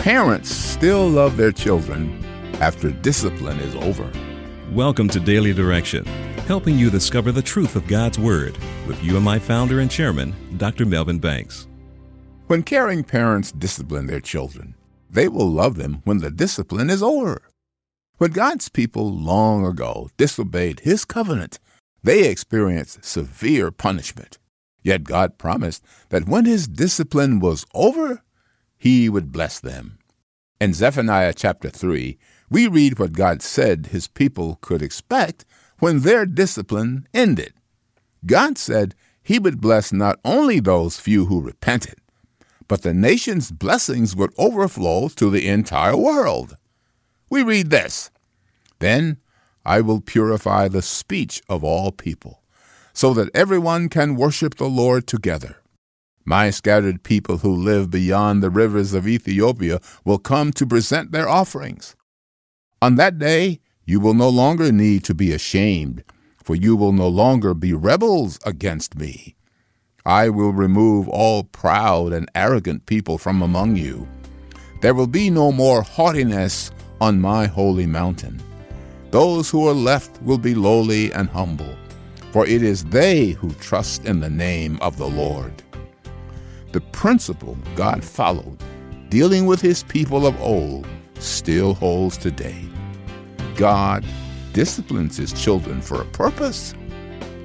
parents still love their children after discipline is over. Welcome to Daily Direction, helping you discover the truth of God's Word with UMI founder and chairman, Dr. Melvin Banks. When caring parents discipline their children, they will love them when the discipline is over. When God's people long ago disobeyed His covenant, they experienced severe punishment. Yet God promised that when His discipline was over, He would bless them. In Zephaniah chapter 3, we read what God said His people could expect when their discipline ended. God said He would bless not only those few who repented, but the nation's blessings would overflow to the entire world. We read this Then I will purify the speech of all people, so that everyone can worship the Lord together. My scattered people who live beyond the rivers of Ethiopia will come to present their offerings. On that day, you will no longer need to be ashamed, for you will no longer be rebels against me. I will remove all proud and arrogant people from among you. There will be no more haughtiness on my holy mountain. Those who are left will be lowly and humble, for it is they who trust in the name of the Lord. The principle God followed, dealing with his people of old, still holds today. God disciplines his children for a purpose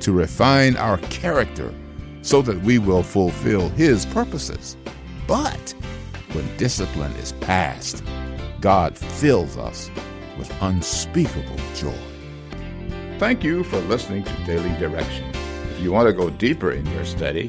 to refine our character so that we will fulfill his purposes. But when discipline is past, God fills us with unspeakable joy. Thank you for listening to Daily Direction. If you want to go deeper in your study,